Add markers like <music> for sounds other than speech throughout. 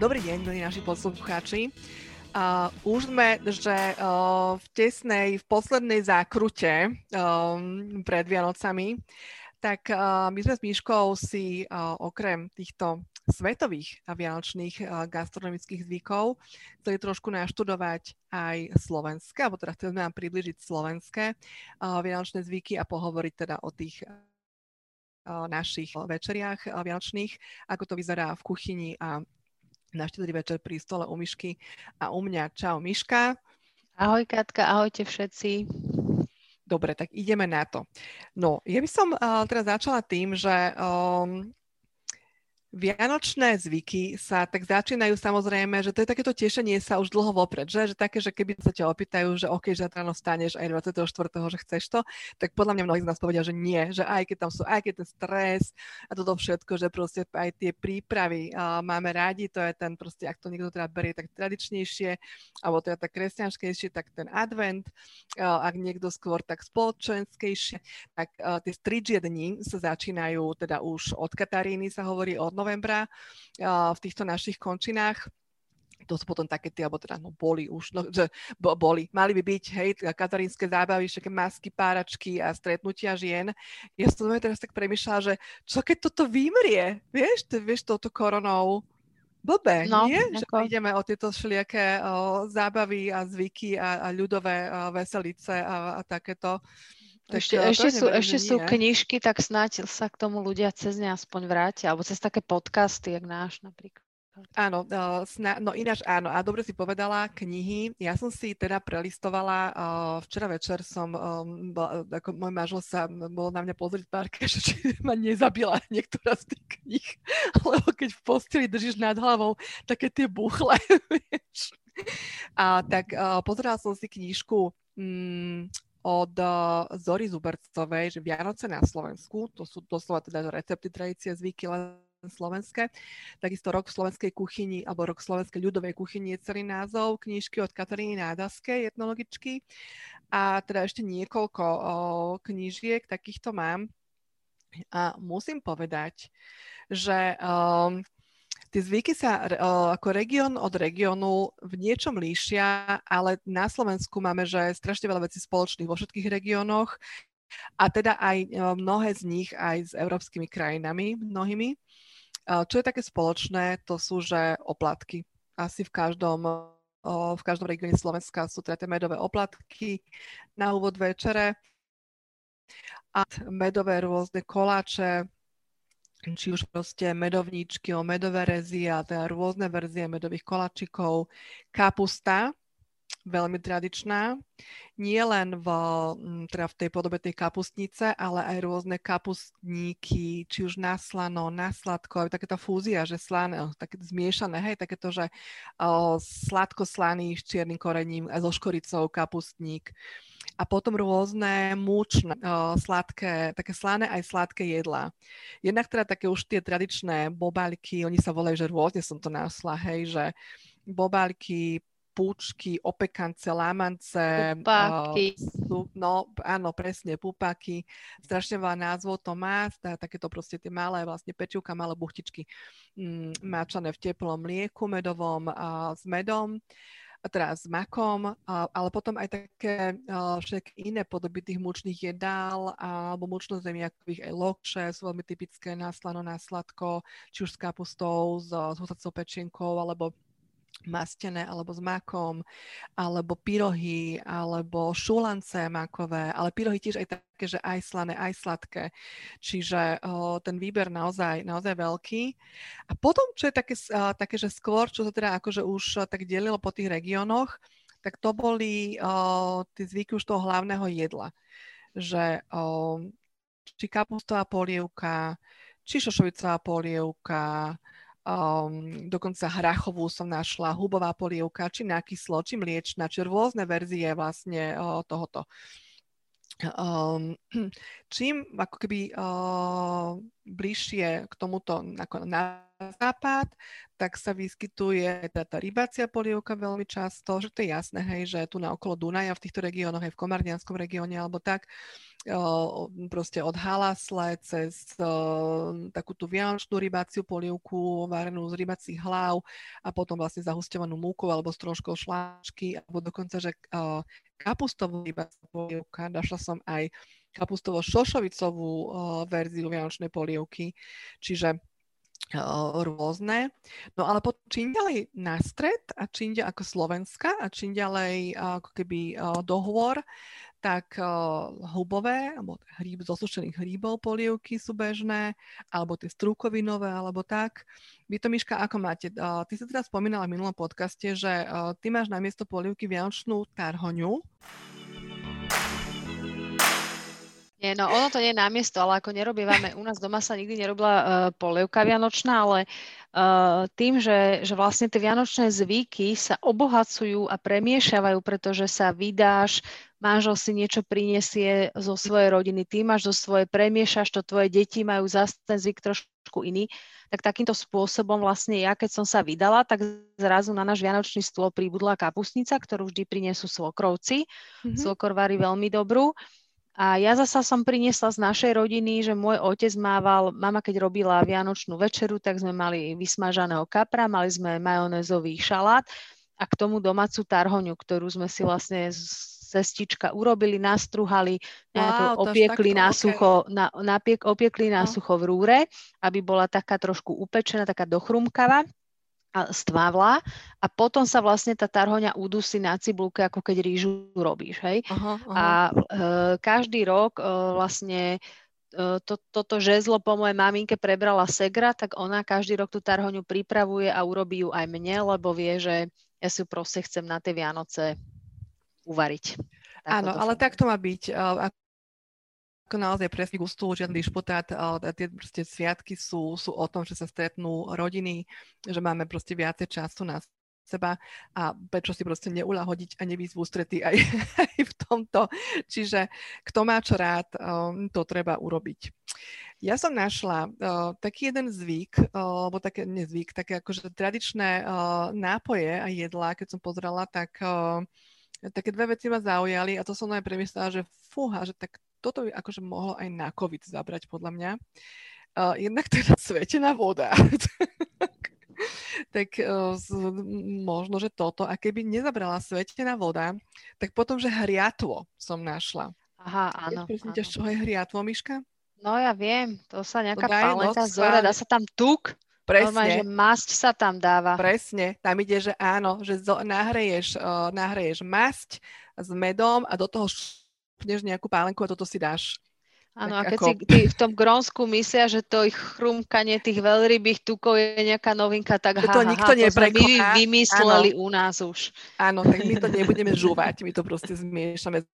Dobrý deň, milí naši poslucháči. Uh, už sme, že uh, v tesnej, v poslednej zákrute um, pred Vianocami, tak uh, my sme s Myškou si uh, okrem týchto svetových a vianočných uh, gastronomických zvykov chceli trošku naštudovať aj slovenské, alebo teda chceme nám približiť slovenské uh, vianočné zvyky a pohovoriť teda o tých našich večeriach vianočných, ako to vyzerá v kuchyni a na štedrý večer pri stole u Myšky a u mňa. Čau Myška. Ahoj Katka, ahojte všetci. Dobre, tak ideme na to. No, ja by som uh, teraz začala tým, že um, Vianočné zvyky sa tak začínajú samozrejme, že to je takéto tešenie sa už dlho vopred, že, že také, že keby sa ťa opýtajú, že OK, že ráno staneš aj 24., že chceš to, tak podľa mňa mnohí z nás povedia, že nie, že aj keď tam sú, aj keď ten stres a toto všetko, že proste aj tie prípravy uh, máme rádi, to je ten proste, ak to niekto teda berie tak tradičnejšie, alebo teda tak kresťanskejšie, tak ten advent, uh, ak niekto skôr tak spoločenskejšie, tak uh, tie stridžie dni sa začínajú teda už od Kataríny sa hovorí od novembra v týchto našich končinách to sú potom také tie, alebo teda, no boli už, no, že bo, boli, mali by byť, hej, katarínske zábavy, všetké masky, páračky a stretnutia žien. Ja som teraz tak premyšľala, že čo keď toto vymrie, vieš, to, vieš, touto koronou, blbé, no, nie? Ako... Že ideme o tieto všelijaké o, zábavy a zvyky a, a ľudové a veselice a, a takéto. Ešte, ešte, sú, ešte sú knižky, tak snáď sa k tomu ľudia cez ne aspoň vrátia, alebo cez také podcasty, jak náš napríklad. Áno, uh, sna- no ináč áno, a dobre si povedala, knihy. Ja som si teda prelistovala, uh, včera večer som, um, bol, ako môj manžel sa bol na mňa pozrieť párke, <laughs> že či ma nezabila niektorá z tých kníh, <laughs> lebo keď v posteli držíš nad hlavou také tie buchle, <laughs> vieš. A tak uh, pozerala som si knižku um, od Zory Zubercovej, že Vianoce na Slovensku, to sú doslova teda recepty, tradície, zvyky len slovenské. Takisto rok slovenskej kuchyni, alebo rok slovenskej ľudovej kuchyni je celý názov knižky od Kataríny Nádaskej, etnologičky. A teda ešte niekoľko o, knížiek takýchto mám. A musím povedať, že um, Tie zvyky sa ako región od regiónu v niečom líšia, ale na Slovensku máme, že strašne veľa vecí spoločných vo všetkých regiónoch a teda aj mnohé z nich aj s európskymi krajinami, mnohými. Čo je také spoločné, to sú, že oplatky. Asi v každom v každom regióne Slovenska sú teda tie medové oplatky na úvod večere a medové rôzne koláče, či už proste medovníčky o medové rezy a teda rôzne verzie medových kolačikov, kapusta, veľmi tradičná, nie len v, mm, teda v tej podobe tej kapustnice, ale aj rôzne kapustníky, či už na slano, na sladko, aj takéto fúzia, že slané, také zmiešané, hej, takéto, že sladko-slaný s čiernym korením a so škoricou kapustník a potom rôzne múčne, sladké, také slané aj sladké jedlá. Jednak teda také už tie tradičné bobálky, oni sa volajú, že rôzne som to našla, hej, že bobálky, púčky, opekance, lámance. Pupáky. Uh, no, áno, presne, pupáky. Strašne veľa názvov to má, takéto proste tie malé vlastne pečivka, malé buchtičky um, máčané v teplom mlieku medovom a s medom. Teda s makom, ale potom aj také všetky iné podoby tých mučných jedál alebo mučno-zemiakových aj lokše sú veľmi typické na slano, na sladko, či už s kapustou, s, s pečienkou alebo mastené alebo s makom, alebo pyrohy, alebo šulance makové, ale pyrohy tiež aj také, že aj slané, aj sladké. Čiže o, ten výber naozaj, naozaj veľký. A potom, čo je také, o, také, že skôr, čo sa teda akože už tak delilo po tých regiónoch, tak to boli o, tie zvyky už toho hlavného jedla. Že o, či kapustová polievka, či šošovicová polievka, Um, dokonca hrachovú som našla, hubová polievka, či nakyslo, či mliečna, či rôzne verzie vlastne uh, tohoto. Um, <clears throat> čím ako keby uh, bližšie k tomuto ako na západ, tak sa vyskytuje tá, tá rybácia polievka veľmi často, že to je jasné, hej, že tu na okolo Dunaja v týchto regiónoch, aj v Komarnianskom regióne alebo tak, proste od halasle cez takú tú vianočnú rybaciu polievku varenú z rybacích hlav a potom vlastne zahustovanú múkou alebo s troškou šláčky alebo dokonca, že kapustovú rybaciu polievka. Našla som aj kapustovo-šošovicovú verziu vianočnej polievky. Čiže rôzne. No ale potom čím ďalej na stred a čím ďalej ako Slovenska a čím ďalej ako keby dohovor, tak hubové, alebo hríb, zosušených hríbov polievky sú bežné, alebo tie strúkovinové, alebo tak. Vy to, Miška, ako máte? Ty si teda spomínala v minulom podcaste, že ty máš na miesto polievky vianočnú tarhoňu. Nie, no ono to nie je námiesto, ale ako nerobívame, u nás doma sa nikdy nerobila uh, polievka vianočná, ale uh, tým, že, že vlastne tie vianočné zvyky sa obohacujú a premiešavajú, pretože sa vydáš, manžel si niečo prinesie zo svojej rodiny, ty máš zo svojej, premiešaš to, tvoje deti majú zase ten zvyk trošku iný, tak takýmto spôsobom vlastne ja, keď som sa vydala, tak zrazu na náš vianočný stôl príbudla kapusnica, ktorú vždy prinesú svokrovci. Mm-hmm. Svokor varí veľmi dobrú. A ja zasa som priniesla z našej rodiny, že môj otec mával, mama keď robila vianočnú večeru, tak sme mali vysmažaného kapra, mali sme majonézový šalát a k tomu domácu tarhoňu, ktorú sme si vlastne z cestička urobili, nastruhali, wow, opiekli na sucho, okay. na, napiek, opiekli na no. sucho v rúre, aby bola taká trošku upečená, taká dochrumkavá stvávla a potom sa vlastne tá tarhoňa udusí na cibulke, ako keď rýžu robíš, hej. Aha, aha. A e, každý rok e, vlastne e, to, toto žezlo po mojej maminke prebrala Segra, tak ona každý rok tú tarhoňu pripravuje a urobí ju aj mne, lebo vie, že ja si ju proste chcem na tie Vianoce uvariť. Tak Áno, ale tak to má byť naozaj presne gustu, žiadny špotát, ale tie proste sviatky sú, sú o tom, že sa stretnú rodiny, že máme proste viacej času na seba a prečo si proste neulahodiť a nevýsť v ústretí aj, <laughs> aj v tomto. Čiže kto má čo rád, um, to treba urobiť. Ja som našla uh, taký jeden zvyk, uh, alebo také nezvyk, také akože tradičné uh, nápoje a jedlá, keď som pozrela, tak uh, také dve veci ma zaujali a to som aj premyslela, že fúha, že tak toto by akože mohlo aj na COVID zabrať, podľa mňa. Uh, jednak teda <laughs> svetená voda. <laughs> tak uh, z, možno, že toto. A keby nezabrala svetená voda, tak potom, že hriatvo som našla. Aha, áno. Presne čo je hriatvo, Miška? No ja viem, to sa nejaká to paleta zora, dá sa tam tuk. Presne. Normálne, že masť sa tam dáva. Presne, tam ide, že áno, že zo, nahreješ, uh, nahreješ masť s medom a do toho pneš nejakú pálenku a toto si dáš. Áno, a keď ako... si tí v tom Grónsku myslia, že to ich chrumkanie tých veľrybých tukov je nejaká novinka, tak ha, to nikto ha, to sme my vymysleli áno. u nás už. Áno, tak my to nebudeme žúvať, my to proste zmiešame s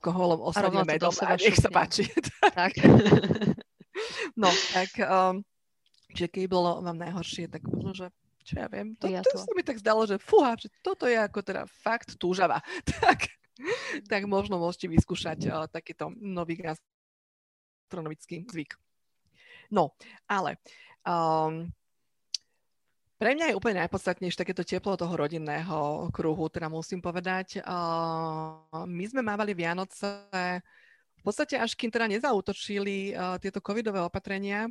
alkoholom, osladným medom a nech sa páči. tak. <laughs> no, tak, um, že keď bolo vám najhoršie, tak možno, že čo ja viem, to, to, to sa mi tak zdalo, že fúha, že toto je ako teda fakt túžava. <laughs> tak tak možno môžete vyskúšať uh, takýto nový gastronomický zvyk. No, ale um, pre mňa je úplne najpodstatnejšie takéto teplo toho rodinného kruhu, teda musím povedať. Uh, my sme mávali Vianoce v podstate až kým teda nezautočili uh, tieto covidové opatrenia,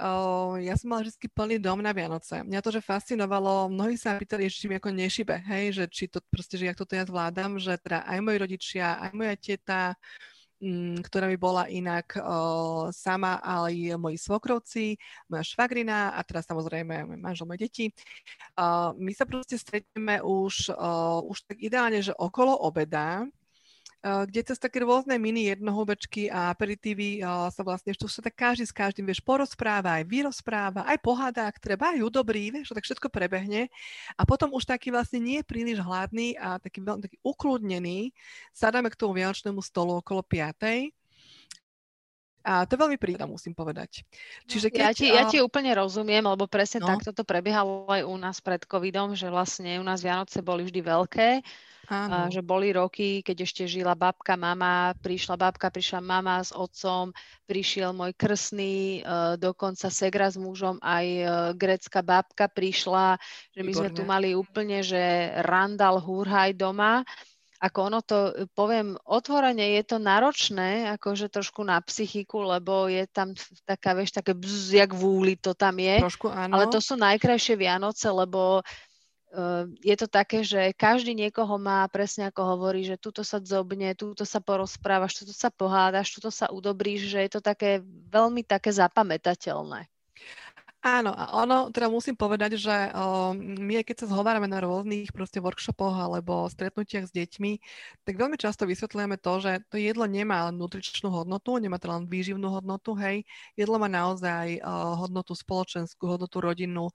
Uh, ja som mala vždy plný dom na Vianoce. Mňa to, že fascinovalo, mnohí sa pýtali, či mi ako nešibe, hej, že či to proste, že jak toto ja zvládam, že teda aj moji rodičia, aj moja teta, mm, ktorá mi bola inak uh, sama, ale aj moji svokrovci, moja švagrina a teraz samozrejme môj manžel, moje deti. Uh, my sa proste stretneme už, uh, už tak ideálne, že okolo obeda, kde cez také rôzne mini jednohúbečky a aperitívy eh, sa vlastne, že sa tak každý s každým, vieš, porozpráva, aj vyrozpráva, aj pohádá, ak treba, aj dobrý, vieš, tak všetko prebehne. A potom už taký vlastne nie je príliš hladný a taký taký ukludnený, sadáme k tomu vianočnému stolu okolo 5. A to veľmi príjemné, musím povedať. Čiže keď, ja, ti, ja ti úplne rozumiem, lebo presne no. takto to prebiehalo aj u nás pred covidom, že vlastne u nás Vianoce boli vždy veľké Áno. že boli roky, keď ešte žila babka, mama, prišla babka, prišla mama s otcom, prišiel môj krsný, e, dokonca Segra s mužom, aj e, grecká babka prišla, že my Výborné. sme tu mali úplne, že randal hurhaj doma ako ono to, e, poviem otvorene, je to náročné, akože trošku na psychiku, lebo je tam taká, vieš, také bzz, jak vúli to tam je. Trošku áno. Ale to sú najkrajšie Vianoce, lebo uh, je to také, že každý niekoho má, presne ako hovorí, že túto sa zobne, túto sa porozprávaš, túto sa pohádaš, túto sa udobríš, že je to také veľmi také zapamätateľné. Áno, a ono, teda musím povedať, že o, my, keď sa zhovárame na rôznych proste workshopoch alebo stretnutiach s deťmi, tak veľmi často vysvetľujeme to, že to jedlo nemá len nutričnú hodnotu, nemá to len výživnú hodnotu, hej, jedlo má naozaj o, hodnotu spoločenskú, hodnotu rodinnú,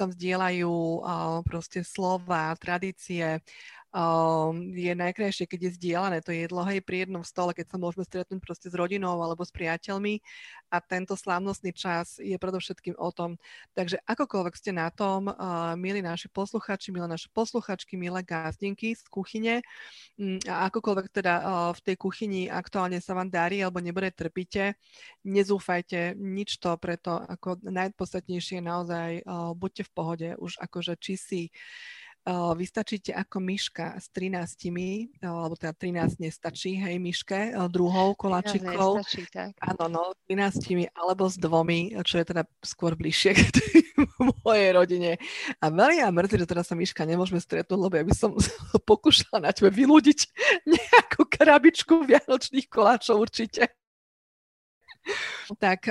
tam zdieľajú o, proste slova, tradície, um, je najkrajšie, keď je zdieľané to jedlo, hej, pri jednom stole, keď sa môžeme stretnúť proste s rodinou alebo s priateľmi a tento slávnostný čas je predovšetkým o tom. Takže akokoľvek ste na tom, uh, milí naši posluchači, milé naše posluchačky, milé gázdinky z kuchyne um, a akokoľvek teda uh, v tej kuchyni aktuálne sa vám darí alebo nebude trpíte, nezúfajte, nič to preto ako najpodstatnejšie naozaj uh, buďte v pohode, už akože či si vystačíte ako myška s 13, alebo teda 13 nestačí, hej, myške, druhou. Nestačí, tak. Áno, no, 13 alebo s dvomi, čo je teda skôr bližšie <laughs> k mojej rodine. A veľmi ja mrzí, že teda sa myška nemôžeme stretnúť, lebo ja by som <laughs> pokúšala na tebe vylúdiť nejakú krabičku vianočných koláčov určite. Tak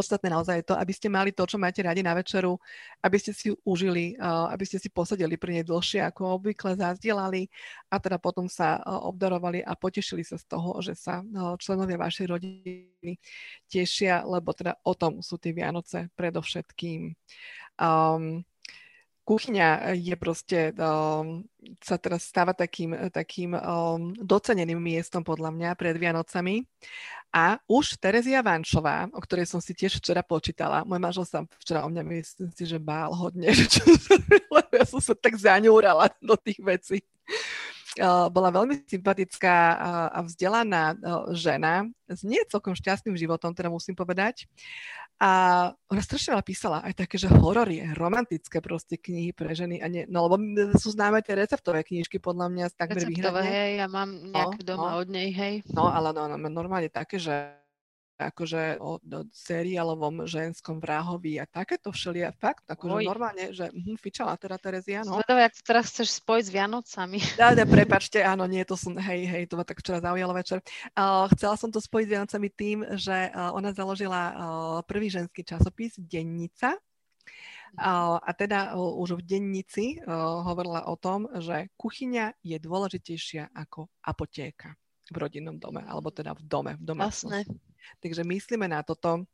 podstatné naozaj je to, aby ste mali to, čo máte radi na večeru, aby ste si ju užili, aby ste si posadili pri nej dlhšie, ako obvykle zazdielali a teda potom sa obdarovali a potešili sa z toho, že sa členovia vašej rodiny tešia, lebo teda o tom sú tie Vianoce predovšetkým. Um, kuchyňa je proste, um, sa teraz stáva takým, takým um, doceneným miestom podľa mňa pred Vianocami. A už Terezia Vančová, o ktorej som si tiež včera počítala, môj manžel sa včera o mňa myslím si, že bál hodne, <laughs> lebo ja som sa tak zaňúrala do tých vecí. Bola veľmi sympatická a vzdelaná žena s nie celkom šťastným životom, teda musím povedať. A ona strašne veľa písala aj také, že horory, romantické proste knihy pre ženy. A nie, no lebo sú známe tie receptové knižky podľa mňa takmer Receptové, hej, ja mám nejaké no, doma no. od nej, hej. No, ale no, no, normálne také, že akože o, o seriálovom ženskom vrahovi a takéto všelie, fakt, akože Oj. normálne, že hm, fičala teda Terezia, no. Zvedavé, ak to teraz chceš spojiť s Vianocami. <laughs> Dá, dá, prepačte, áno, nie, to som, hej, hej, to ma tak včera zaujalo večer. Uh, chcela som to spojiť s Vianocami tým, že uh, ona založila uh, prvý ženský časopis Dennica, a teda uh, už v dennici uh, hovorila o tom, že kuchyňa je dôležitejšia ako apotéka v rodinnom dome, alebo teda v dome, v domácnosti. Takže myslíme na toto,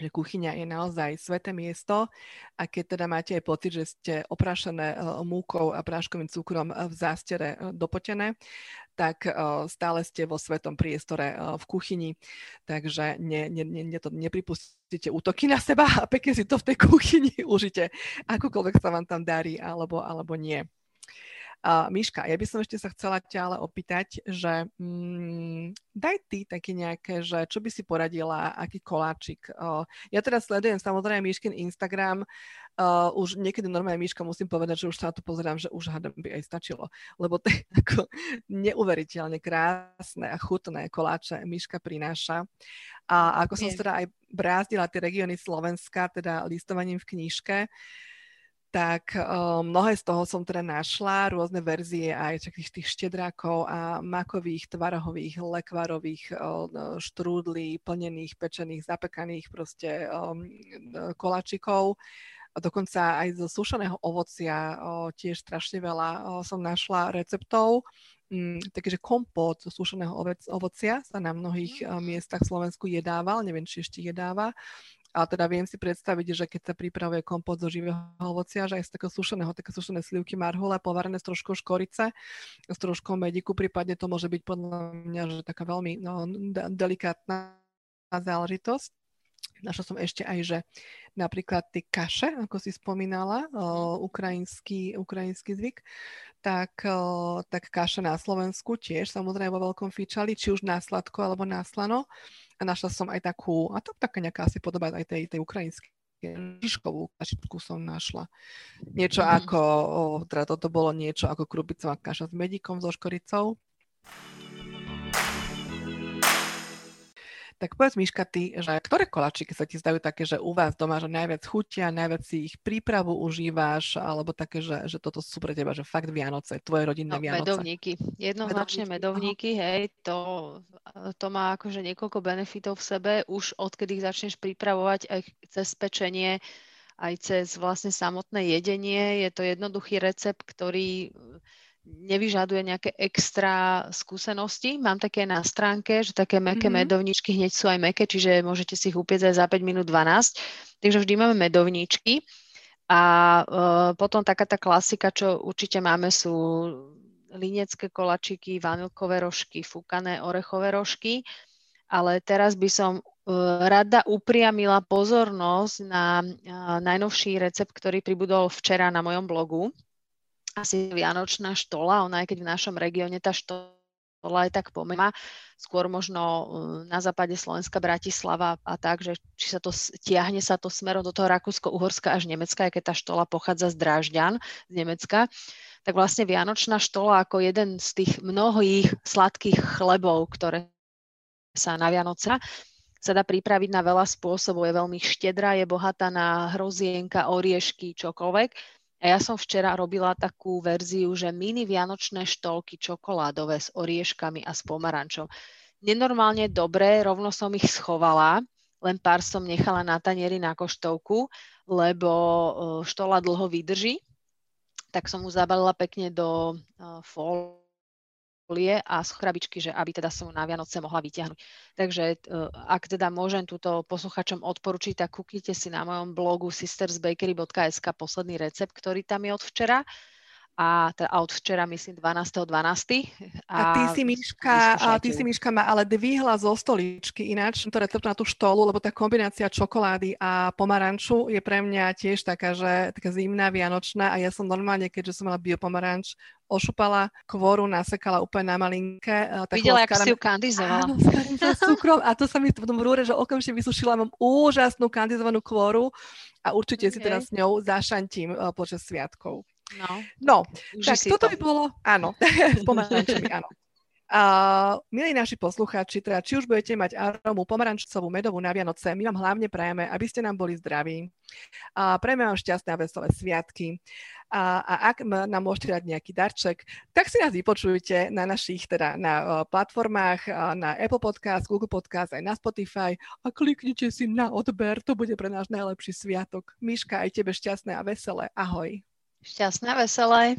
že kuchyňa je naozaj sveté miesto a keď teda máte aj pocit, že ste oprášané e, múkou a práškovým cukrom v zástere e, dopotené, tak e, stále ste vo svetom priestore v kuchyni, takže ne, ne, ne, to, nepripustíte útoky na seba a pekne si to v tej <laughs> kuchyni užite, akokoľvek sa vám tam darí alebo, alebo nie. Uh, Miška, ja by som ešte sa chcela ťa ale opýtať, že mm, daj ty také nejaké, že čo by si poradila, aký koláčik. Uh, ja teraz sledujem samozrejme Miškin Instagram, uh, už niekedy normálne Miška musím povedať, že už sa na to pozerám, že už hádam by aj stačilo, lebo to je <laughs> ako neuveriteľne krásne a chutné koláče Miška prináša. A ako som teda aj brázdila tie regióny Slovenska, teda listovaním v knižke, tak um, mnohé z toho som teda našla, rôzne verzie aj takých tých štedrákov a makových, tvarohových, lekvarových um, štrúdlí, plnených, pečených, zapekaných proste um, kolačikov. A dokonca aj zo sušeného ovocia o, tiež strašne veľa o, som našla receptov. Mm, takže kompot zo sušeného ovocia sa na mnohých o, miestach v Slovensku jedával, neviem, či ešte jedáva. A teda viem si predstaviť, že keď sa pripravuje kompot zo živého ovocia, že aj z takého sušeného, také sušené slivky marhule, povarené s troškou škorice, s troškou mediku, prípadne to môže byť podľa mňa že taká veľmi no, delikátna záležitosť. Našla som ešte aj, že napríklad tie kaše, ako si spomínala, o, ukrajinský, ukrajinský zvyk, tak, o, tak kaše na Slovensku tiež samozrejme vo veľkom fičali, či už na sladko alebo na slano a našla som aj takú, a to taká nejaká asi podoba aj tej, tej ukrajinskej Žižkovú kašičku som našla. Niečo mm-hmm. ako, o, teda toto bolo niečo ako krupicová kaša s medikom, so škoricou. Tak povedz, Miška, ty, že ktoré koláčiky sa ti zdajú také, že u vás doma, že najviac chutia, najviac si ich prípravu užíváš, alebo také, že, že toto sú pre teba, že fakt Vianoce, tvoje rodinné no, Vianoce. Medovníky. Jednoznačne medovníky, medovníky hej, to, to má akože niekoľko benefitov v sebe, už odkedy ich začneš pripravovať aj cez pečenie, aj cez vlastne samotné jedenie. Je to jednoduchý recept, ktorý nevyžaduje nejaké extra skúsenosti. Mám také na stránke, že také meké mm-hmm. medovničky hneď sú aj meké, čiže môžete si ich upiecť aj za 5 minút 12. Takže vždy máme medovničky. A uh, potom taká tá klasika, čo určite máme, sú linecké kolačiky, vanilkové rožky, fúkané orechové rožky. Ale teraz by som uh, rada upriamila pozornosť na uh, najnovší recept, ktorý pribudol včera na mojom blogu asi Vianočná štola, ona aj keď v našom regióne tá štola je tak pomema, skôr možno uh, na západe Slovenska, Bratislava a tak, že či sa to tiahne sa to smerom do toho Rakúsko-Uhorska až Nemecka, aj keď tá štola pochádza z Drážďan, z Nemecka, tak vlastne Vianočná štola ako jeden z tých mnohých sladkých chlebov, ktoré sa na Vianoce sa dá pripraviť na veľa spôsobov. Je veľmi štedrá, je bohatá na hrozienka, oriešky, čokoľvek a ja som včera robila takú verziu, že mini vianočné štolky čokoládové s orieškami a s pomarančom. Nenormálne dobré, rovno som ich schovala, len pár som nechala na tanieri na koštovku, lebo štola dlho vydrží. Tak som mu zabalila pekne do fol folie a z krabičky, že aby teda som ju na Vianoce mohla vyťahnuť. Takže e, ak teda môžem túto posluchačom odporučiť, tak kúknite si na mojom blogu sistersbakery.sk posledný recept, ktorý tam je od včera a, teda od včera myslím 12.12. 12. A, a ty si Miška, a ty si Miška ma ale dvihla zo stoličky ináč, to recept na tú štolu, lebo tá kombinácia čokolády a pomaranču je pre mňa tiež taká, že taká zimná, vianočná a ja som normálne, keďže som mala biopomaranč, ošupala kvoru, nasekala úplne na malinké. Videla, ako si ju kandizovala. Áno, s cukrom a to sa mi v tom rúre, že okamžite vysušila, mám úžasnú kandizovanú kvoru a určite okay. si teraz s ňou zašantím uh, počas sviatkov. No, no tak toto to. by bolo, áno, <laughs> s pomarančami, áno. Uh, milí naši poslucháči, teda či už budete mať aromu pomarančcovú medovú na Vianoce, my vám hlavne prajeme, aby ste nám boli zdraví. Uh, prajeme vám šťastné a veselé sviatky. A, a ak nám môžete dať nejaký darček, tak si nás vypočujte na našich teda na platformách, na Apple Podcast, Google Podcast, aj na Spotify a kliknite si na odber, to bude pre náš najlepší sviatok. Miška, aj tebe šťastné a veselé. Ahoj. Šťastné, veselé.